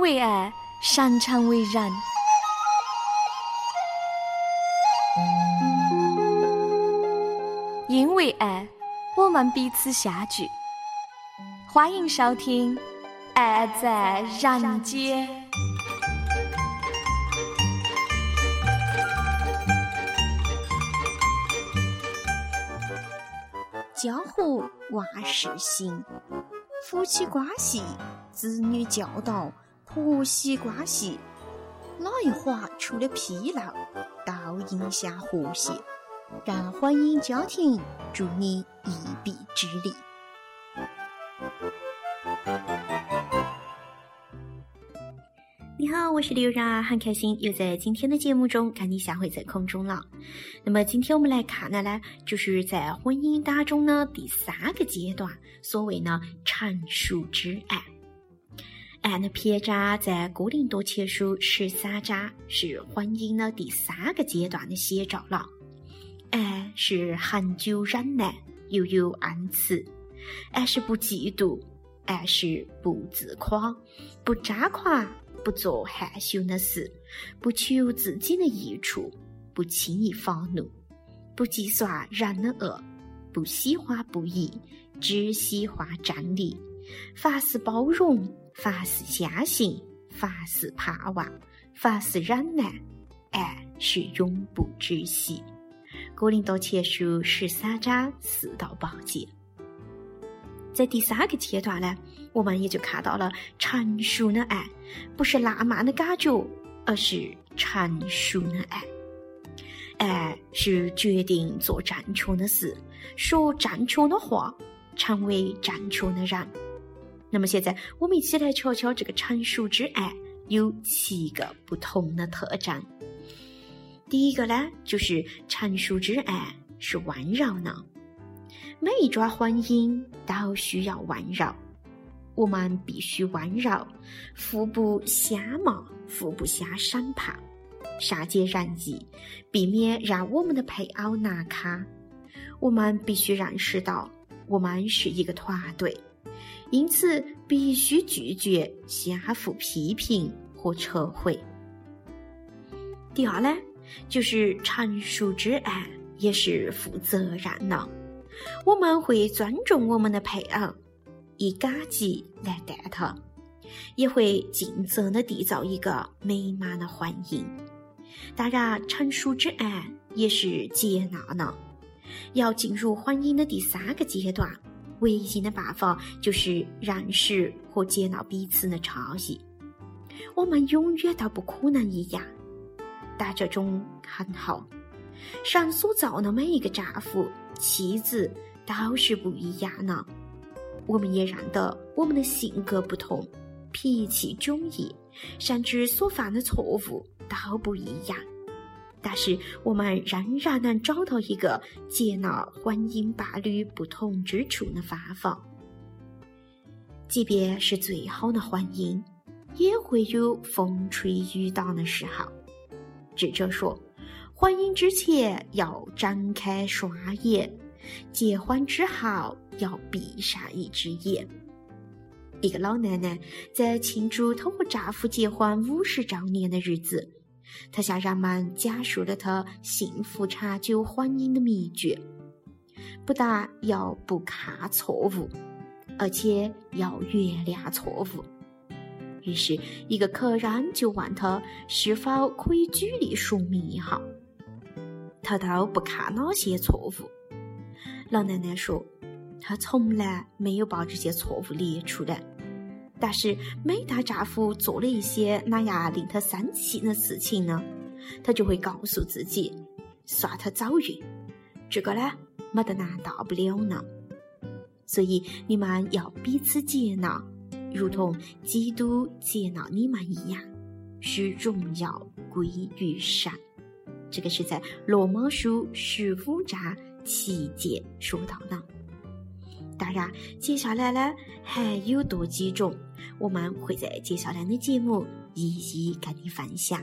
为爱，擅长为人。因为爱，我们彼此相聚。欢迎收听《爱在人间》。江湖万事兴，夫妻关系、子女教导、婆媳关系，哪一环出了纰漏，都影响和谐。让婚姻家庭助你一臂之力。你好，我是刘然，很开心又在今天的节目中跟你相会在空中了。那么今天我们来看的呢，就是在婚姻当中呢第三个阶段，所谓呢成熟之爱。按的篇章在《哥林多前书》十三章，是婚姻的第三个阶段的写照了。爱是恒久忍耐，又有恩慈；爱是不嫉妒，爱是不自夸，不张狂，不做害羞的事，不求自己的益处，不轻易发怒，不计算人的恶，不喜欢不义，只喜欢真理。凡事包容，凡事相信，凡事盼望，凡事忍耐，爱是永不止息。《格林多前书》十三章四到八节，在第三个阶段呢，我们也就看到了成熟的爱，不是浪漫的感觉，而是成熟的爱。爱是决定做正确的事，说正确的话，成为正确的人。那么现在，我们一起来瞧瞧这个成熟之爱有七个不同的特征。第一个呢，就是成熟之爱是温柔呢。每一桩婚姻都需要温柔，我们必须温柔，互不相骂，互不相审判，善解人意，避免让我们的配偶难堪。我们必须认识到，我们是一个团队，因此必须拒绝相互批评和撤回。第二呢？就是成熟之爱，也是负责任呢。我们会尊重我们的配偶，以感激来待他，也会尽责的缔造一个美满的婚姻。当然，成熟之爱也是接纳呢。要进入婚姻的第三个阶段，唯一的办法就是认识和接纳彼此的差异。我们永远都不可能一样。但这种很好，神所造的每一个丈夫、妻子都是不一样的。我们也认得我们的性格不同，脾气迥异，甚至所犯的错误都不一样。但是我们仍然能找到一个接纳婚姻伴侣不同之处的方法。即便是最好的婚姻，也会有风吹雨打的时候。智者说：“婚姻之前要睁开双眼，结婚之后要闭上一只眼。”一个老奶奶在庆祝她和丈夫结婚五十周年的日子，他向人们讲述了他幸福长久婚姻的秘诀：不但要不看错误，而且要原谅错误。于是，一个客人就问他是否可以举例说明一下，他都不看哪些错误。老奶奶说，她从来没有把这些错误列出来，但是每当丈夫做了一些那样令她生气的事情呢，她就会告诉自己，算他走运，这个呢没得难大不了呢。所以你们要彼此接纳。如同基督接纳你们一样，使荣耀归于神。这个是在罗马书十五章七节说到的。当然，接下来呢还有多几种，我们会在接下来的节目一一跟你分享。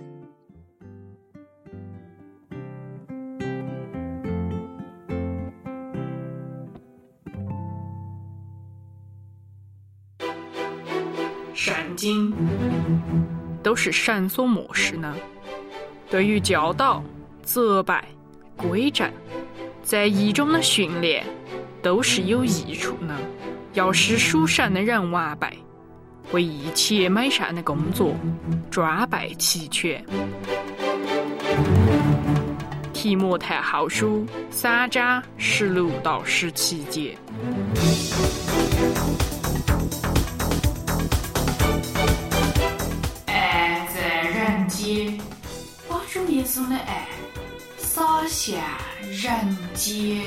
善经，都是闪所漠视呢。对于教导、责备、规正，在一中的训练，都是有益处呢。要使属善的人完备，为一切美善的工作装备齐全。提摩太后书三章十六到十七节。爱在人间，把主耶稣的爱下人间。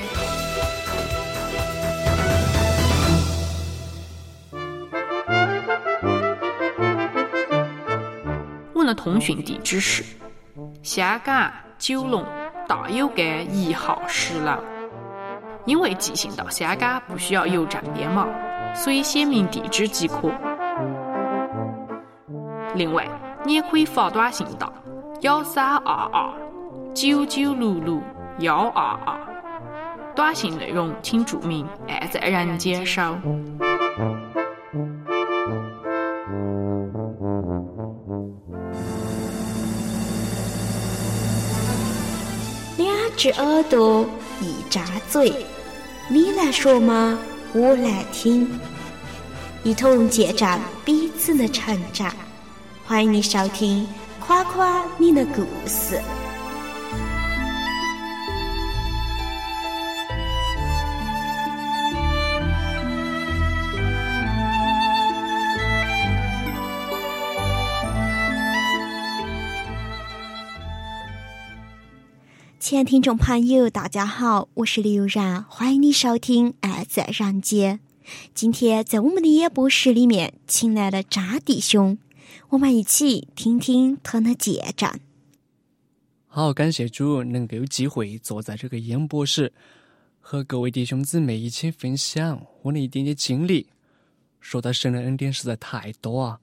我的通讯地址是香港九龙。大有街一号十楼，因为寄信到香港不需要邮政编码，所以写明地址即可。另外，你也可以发短信到幺三二二九九六六幺二二，短信内容请注明“爱在人间收”。两只耳朵一扎嘴，你来说嘛，我来听，一同见证彼此的成长。欢迎你收听《夸夸你的故事》。亲爱的听众朋友，大家好，我是刘然，欢迎你收听《爱在人间》。今天在我们的演播室里面，请来了扎弟兄，我们一起听听他的见证。好，感谢主能够有机会坐在这个演播室，和各位弟兄姊妹一起分享我的一点点经历。说到神的恩典实在太多啊！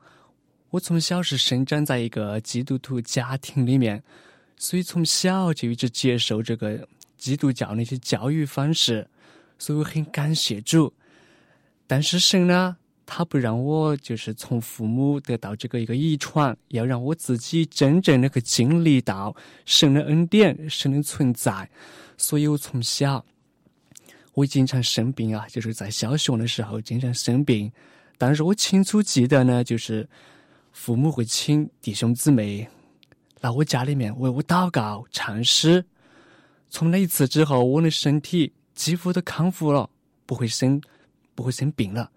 我从小是生长在一个基督徒家庭里面。所以从小就一直接受这个基督教那些教育方式，所以我很感谢主。但是神呢，他不让我就是从父母得到这个一个遗传，要让我自己真正的去经历到神的恩典、神的存在。所以我从小我经常生病啊，就是在小学的时候经常生病。但是我清楚记得呢，就是父母会请弟兄姊妹。来我家里面为我祷告、唱诗。从那一次之后，我的身体几乎都康复了，不会生，不会生病了。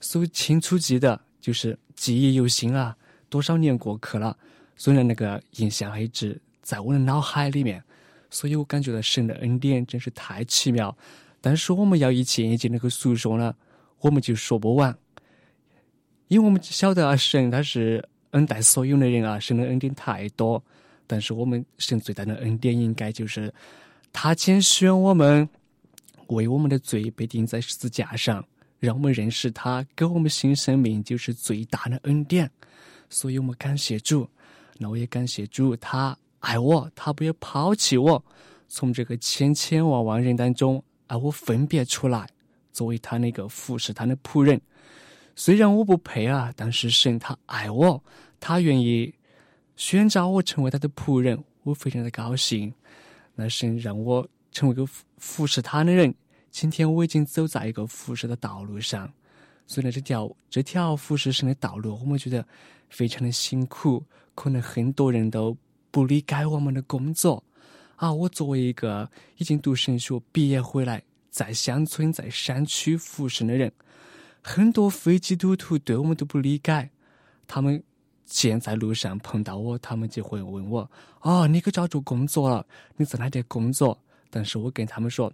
所以清楚记得，就是记忆犹新啊。多少年过去了，虽然那个印象还一直在我的脑海里面。所以我感觉到神的恩典真是太奇妙。但是我们要一件一件那个诉说呢，我们就说不完，因为我们晓得啊，神他是。恩待所有的人啊，神的恩典太多，但是我们神最大的恩典应该就是他拣选我们，为我们的罪被钉在十字架上，让我们认识他，给我们新生命，就是最大的恩典。所以我们感谢主，那我也感谢主，他爱我，他不要抛弃我，从这个千千万万人当中把我分别出来，作为他那个服侍他的仆人。虽然我不配啊，但是神他爱我。他愿意选召我成为他的仆人，我非常的高兴。那神让我成为个服侍他的人。今天我已经走在一个服侍的道路上。虽然这条这条服侍神的道路，我们觉得非常的辛苦，可能很多人都不理解我们的工作。啊，我作为一个已经读神学毕业回来，在乡村在山区服侍的人，很多非基督徒对我们都不理解，他们。现在路上碰到我，他们就会问我：“哦，你可找着工作了？你在哪点工作？”但是我跟他们说：“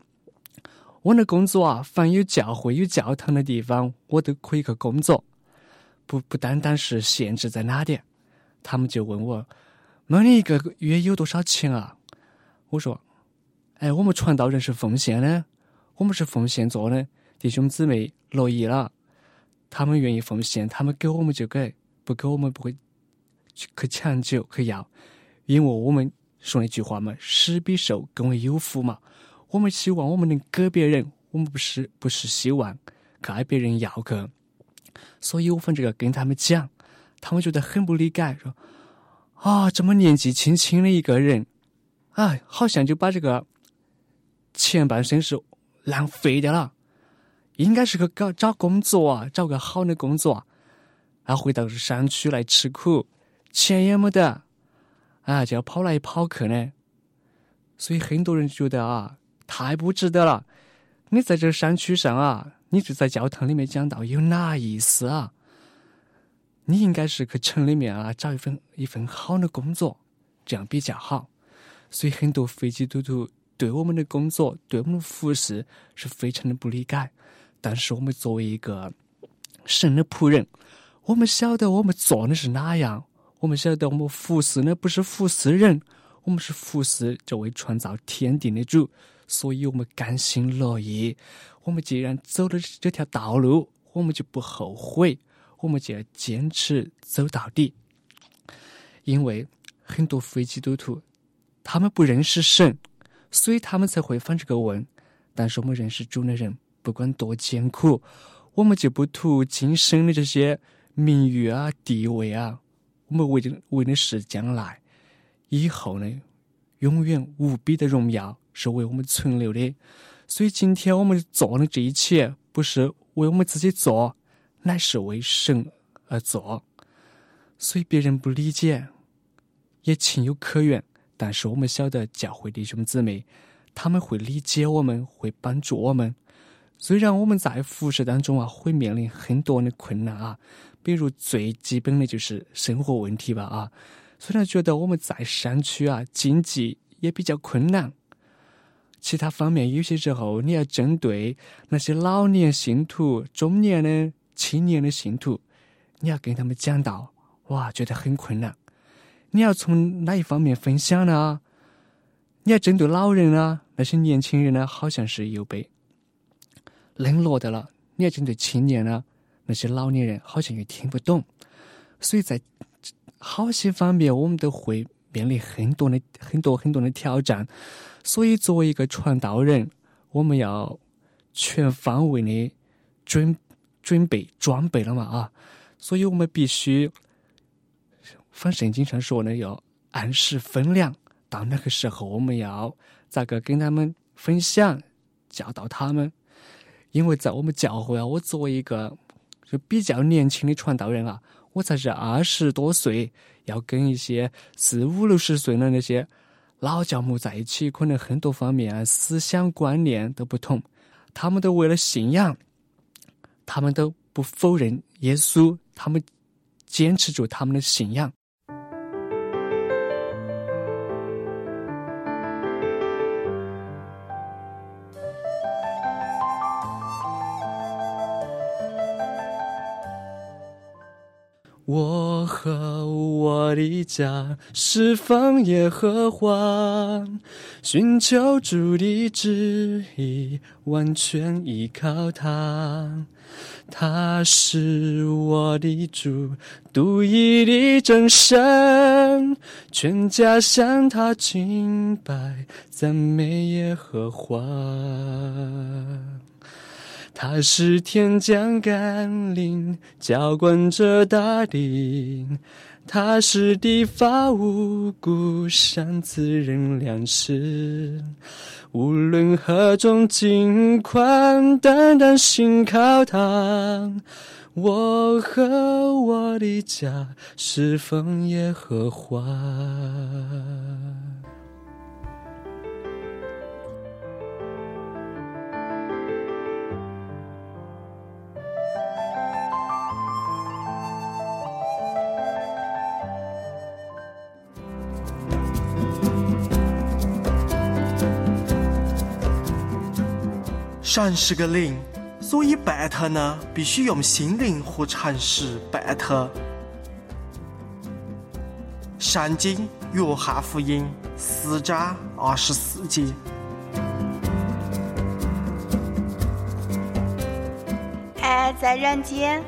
我的工作啊，凡有教会、有教堂的地方，我都可以去工作，不不单单是限制在哪点。”他们就问我：“那你一个月有多少钱啊？”我说：“哎，我们传道人是奉献的，我们是奉献做的，弟兄姊妹乐意了，他们愿意奉献，他们给我们就给。”不给我们不会去去强求去要，因为我们说那句话嘛，“施比受更为有福”嘛。我们希望我们能给别人，我们不是不是希望给别人要去。所以我分这个跟他们讲，他们觉得很不理解，说啊，这么年纪轻轻的一个人，啊，好像就把这个前半生是浪费掉了，应该是个搞找工作啊，找个好的工作，啊，回到山区来吃苦，钱也没得，啊，就要跑来跑去呢，所以很多人觉得啊，太不值得了。你在这山区上啊，你就在教堂里面讲道，有哪意思啊？你应该是去城里面啊，找一份一份好的工作，这样比较好。所以很多飞机嘟嘟对我们的工作、对我们的服饰是非常的不理解。但是我们作为一个神的仆人，我们晓得我们做的是哪样，我们晓得我们服侍呢不是服侍人，我们是服侍这位创造天地的主。所以我们甘心乐意。我们既然走了这条道路，我们就不后悔，我们就要坚持走到底。因为很多非基督徒，他们不认识神，所以他们才会犯这个问。但是我们认识主的人，不管多艰苦，我们就不图今生的这些名誉啊、地位啊，我们为的为的是将来以后呢，永远无比的荣耀。是为我们存留的，所以今天我们做的这一切，不是为我们自己做，乃是为神而做。所以别人不理解，也情有可原。但是我们晓得教会弟兄姊妹，他们会理解我们，会帮助我们。虽然我们在服饰当中啊，会面临很多的困难啊，比如最基本的就是生活问题吧啊。虽然觉得我们在山区啊，经济也比较困难。其他方面，有些时候你要针对那些老年信徒、中年的、青年的信徒，你要跟他们讲道，哇，觉得很困难。你要从哪一方面分享呢？你要针对老人啊，那些年轻人呢，好像是又被冷落的了。你要针对青年呢，那些老年人好像又听不懂。所以在好些方面，我们都会面临很多的、很多很多的挑战。所以，作为一个传道人，我们要全方位的准准备装备了嘛啊！所以我们必须，反圣经上说呢，要按时分粮。到那个时候，我们要咋个跟他们分享、教导他们？因为在我们教会啊，我作为一个就比较年轻的传道人啊，我才是二十多岁，要跟一些四五六十岁的那些。老教母在一起，可能很多方面思想观念都不同，他们都为了信仰，他们都不否认耶稣，他们坚持住他们的信仰。我的家侍奉耶和华，寻求主的旨意，完全依靠他。他是我的主，独一的真神，全家向他敬拜，赞美耶和华。他是天降甘霖，浇灌着大地；他是地发五谷，上自认粮食。无论何种境况，单单信靠他，我和我的家是奉耶和花。神是个灵，所以拜他呢，必须用心灵和诚实拜他。圣经约翰福音四章二十四节。爱在人间，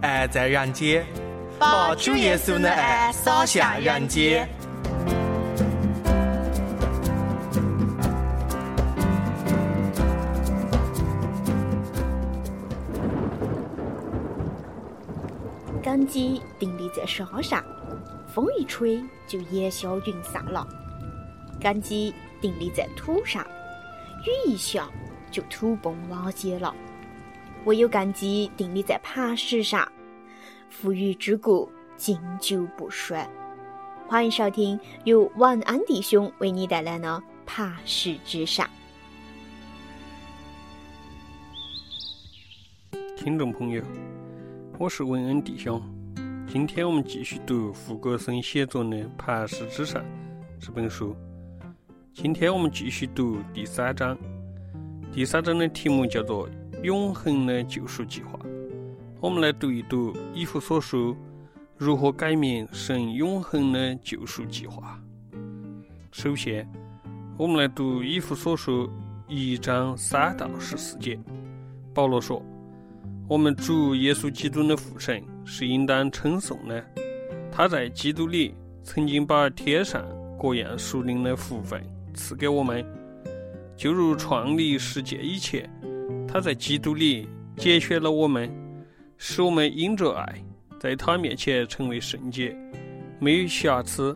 爱在人间，把主耶稣的爱洒向人间。刚根基定立在沙上，风一吹就烟消云散了；根基定立在土上，雨一下就土崩瓦解了。唯有根基定立在磐石上，富裕之故经久不衰。欢迎收听由晚安弟兄为你带来的《磐石之上》。听众朋友，我是文恩弟兄。今天我们继续读胡国生写作的《磐石之上》这本书。今天我们继续读第三章。第三章的题目叫做“永恒的救赎计划”。我们来读一读《以弗所书》如何改变神永恒的救赎计划。首先，我们来读《以弗所书》一章三到十四节。保罗说。我们主耶稣基督的父神是应当称颂的。他在基督里曾经把天上各样属灵的福分赐给我们，就如创立世界以前，他在基督里拣选了我们，使我们因着爱，在他面前成为圣洁，没有瑕疵。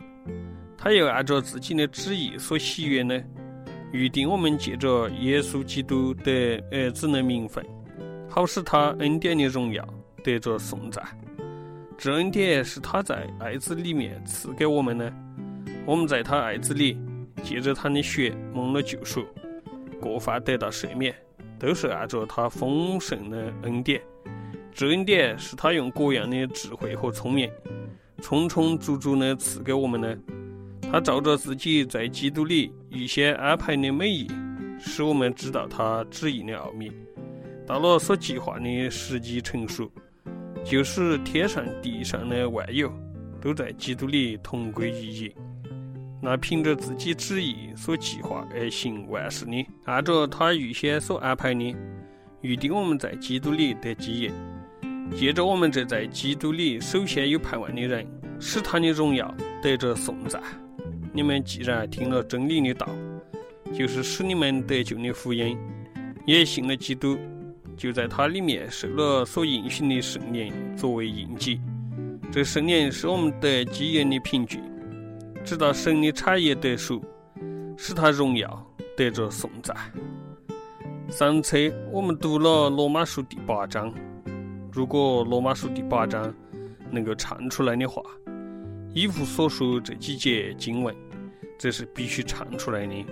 他又按照自己的旨意所喜悦的，预定我们借着耶稣基督的儿子的名分。好使他恩典的荣耀得着颂赞。这恩典是他在爱子里面赐给我们的。我们在他爱子里，借着他的血蒙了救赎，过犯得到赦免，都是按照他丰盛的恩典。这恩典是他用各样的智慧和聪明，充充足足的赐给我们的。他照着自己在基督里预先安排的美意，使我们知道他旨意的奥秘。到了所计划的时机成熟，就是天上地上的万有都在基督里同归于一。那凭着自己旨意所计划而行万事的，按照他预先所安排的，预定我们在基督里得基业。借着我们这在基督里首先有盼望的人，使他的荣耀得着颂赞。你们既然听了真理的道，就是使你们得救的福音，也信了基督。就在它里面受了所应许的圣灵作为印记，这圣灵是我们得基业的凭据，直到神的产业得赎，使他荣耀得着颂赞。上册我们读了罗马书第八章，如果罗马书第八章能够唱出来的话，以弗所述这几节经文，这是必须唱出来的。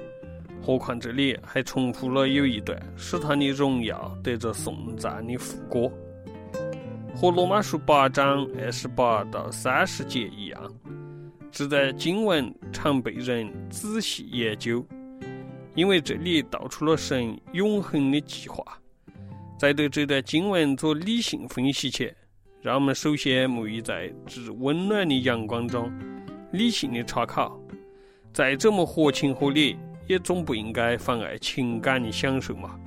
何况这里还重复了有一段，使他的荣耀得着颂赞的副歌，和罗马书八章二十八到三十节一样。这段经文常被人仔细研究，因为这里道出了神永恒的计划。在对这段经文做理性分析前，让我们首先沐浴在至温暖的阳光中，理性的查考。再怎么合情合理。也总不应该妨碍情感的享受嘛。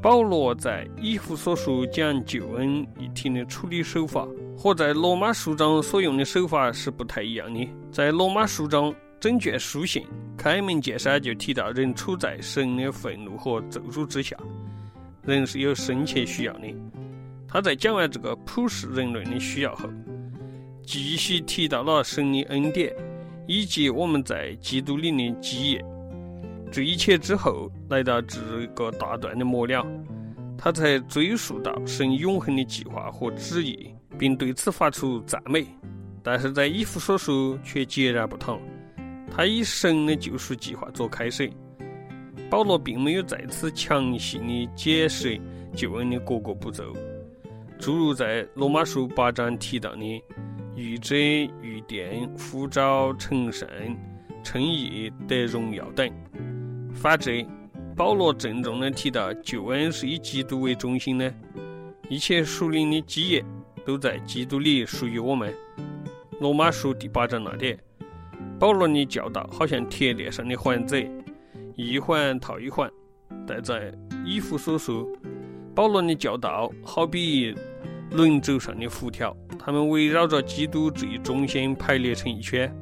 保罗在以弗所书讲救恩一体的处理手法，和在罗马书中所用的手法是不太一样的。在罗马书中，整卷书信开门见山就提到人处在神的愤怒和咒诅之下，人是有深切需要的。他在讲完这个普世人类的需要后，继续提到了神的恩典以及我们在基督里的基业。这一切之后，来到这个大段的末了，他才追溯到神永恒的计划和旨意，并对此发出赞美。但是在以弗所书却截然不同，他以神的救赎计划做开始。保罗并没有在此详细的解释救恩的各个步骤，诸如在罗马书八章提到的预知、预奠、呼召、成圣、称义、得荣耀等。反之，保罗郑重地提到，救恩是以基督为中心的，一切属灵的基业都在基督里属于我们。罗马书第八章那点，保罗的教导好像铁链上的环子，一环套一环；但在以弗所书，保罗的教导好比轮轴上的辐条，他们围绕着基督这一中心排列成一圈。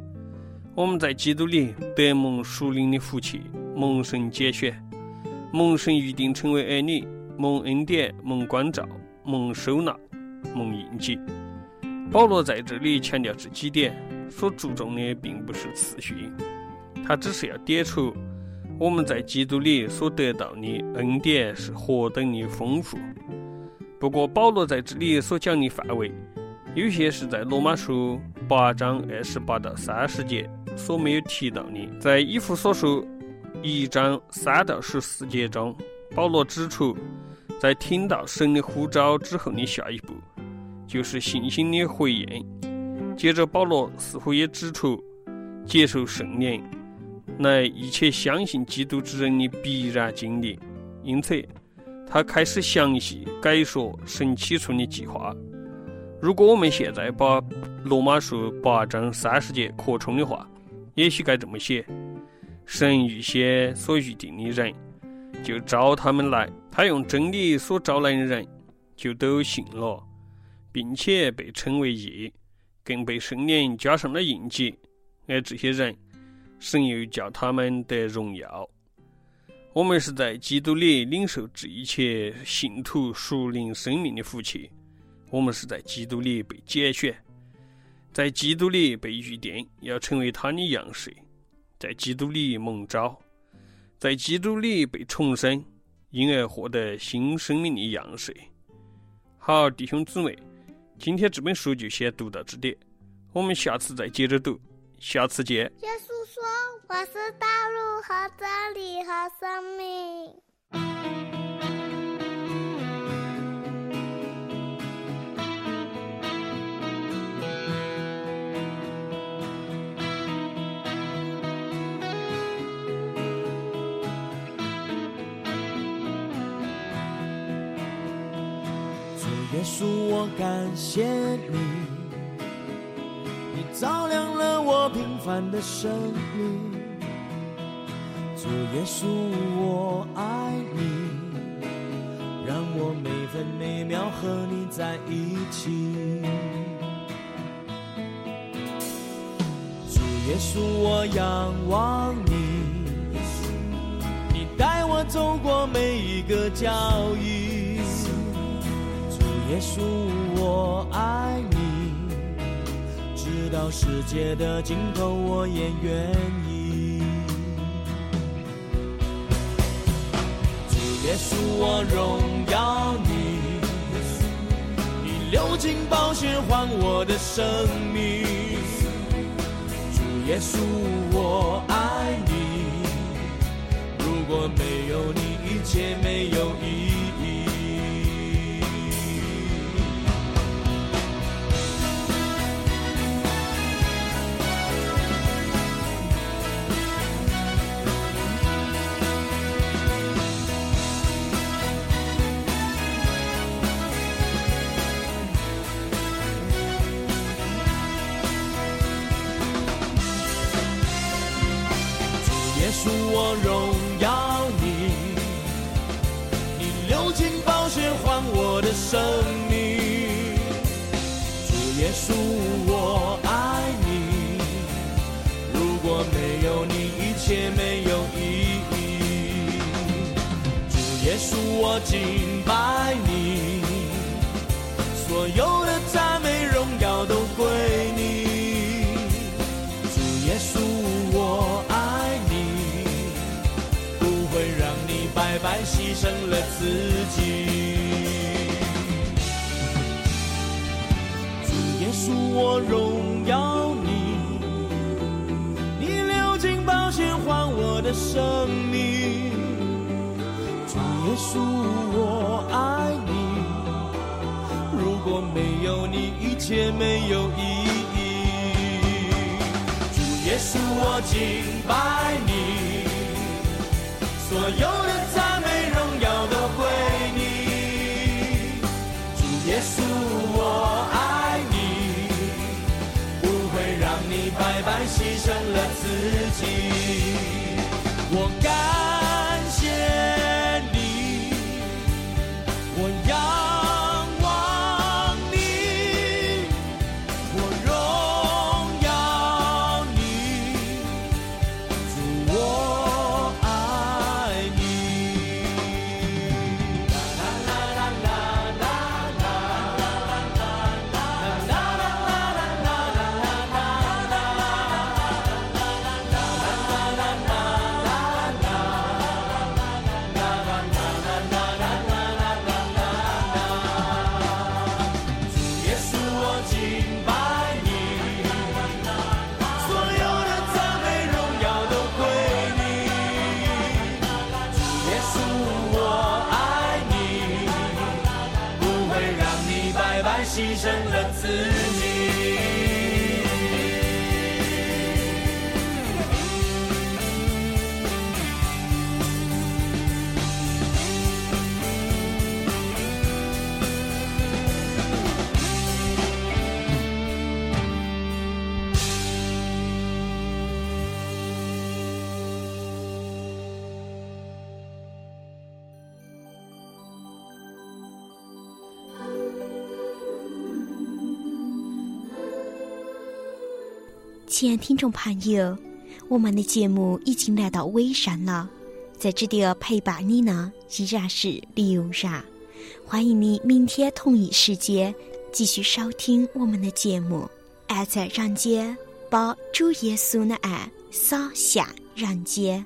我们在基督里得蒙属灵的福气。蒙神拣选，蒙神预定成为儿女，蒙恩典，蒙关照，蒙收纳，蒙印记。保罗在这里强调这几点，所注重的并不是次序，他只是要点出我们在基督里所得到的恩典是何等的丰富。不过，保罗在这里所讲的范围，有些是在罗马书八章二十八到三十节所没有提到的。在以弗所书一章三到十四节中，保罗指出。在听到神的呼召之后的下一步，就是信心的回应。接着，保罗似乎也指出，接受圣灵乃一切相信基督之人的必然经历。因此，他开始详细解说神起初的计划。如果我们现在把罗马书八章三十节扩充的话，也许该这么写：神预先所预定的人。就招他们来，他用真理所招来的人，就都信了，并且被称为义，更被圣灵加上了印记。而这些人，神又叫他们得荣耀。我们是在基督里领受这一切信徒属灵生命的福气。我们是在基督里被拣选，在基督里被预定，要成为他的样式，在基督里蒙召。在基督里被重生，因而获得新生命的样式。好，弟兄姊妹，今天这本书就先读到这里，我们下次再接着读，下次见。耶稣说：“我是道路和真理和生命。”耶稣，我感谢你，你照亮了我平凡的生命。主耶稣，我爱你，让我每分每秒和你在一起。主耶稣，我仰望你，你带我走过每一个脚印。耶稣，我爱你，直到世界的尽头，我也愿意。主耶稣，我荣耀你，你流尽宝血换我的生命。主耶稣，我爱你，如果没有你，一切没有牺牲了自己。主耶稣，我荣耀你，你流尽宝血换我的生命。主耶稣，我爱你，如果没有你，一切没有意义。主耶稣，我敬拜你。所有的赞牲了自己。我感谢你，我要亲爱的听众朋友，我们的节目已经来到尾声了，在这里陪伴你呢依然是刘然。欢迎你明天同一时间继续收听我们的节目。爱在人间，把主耶稣的爱洒向人间。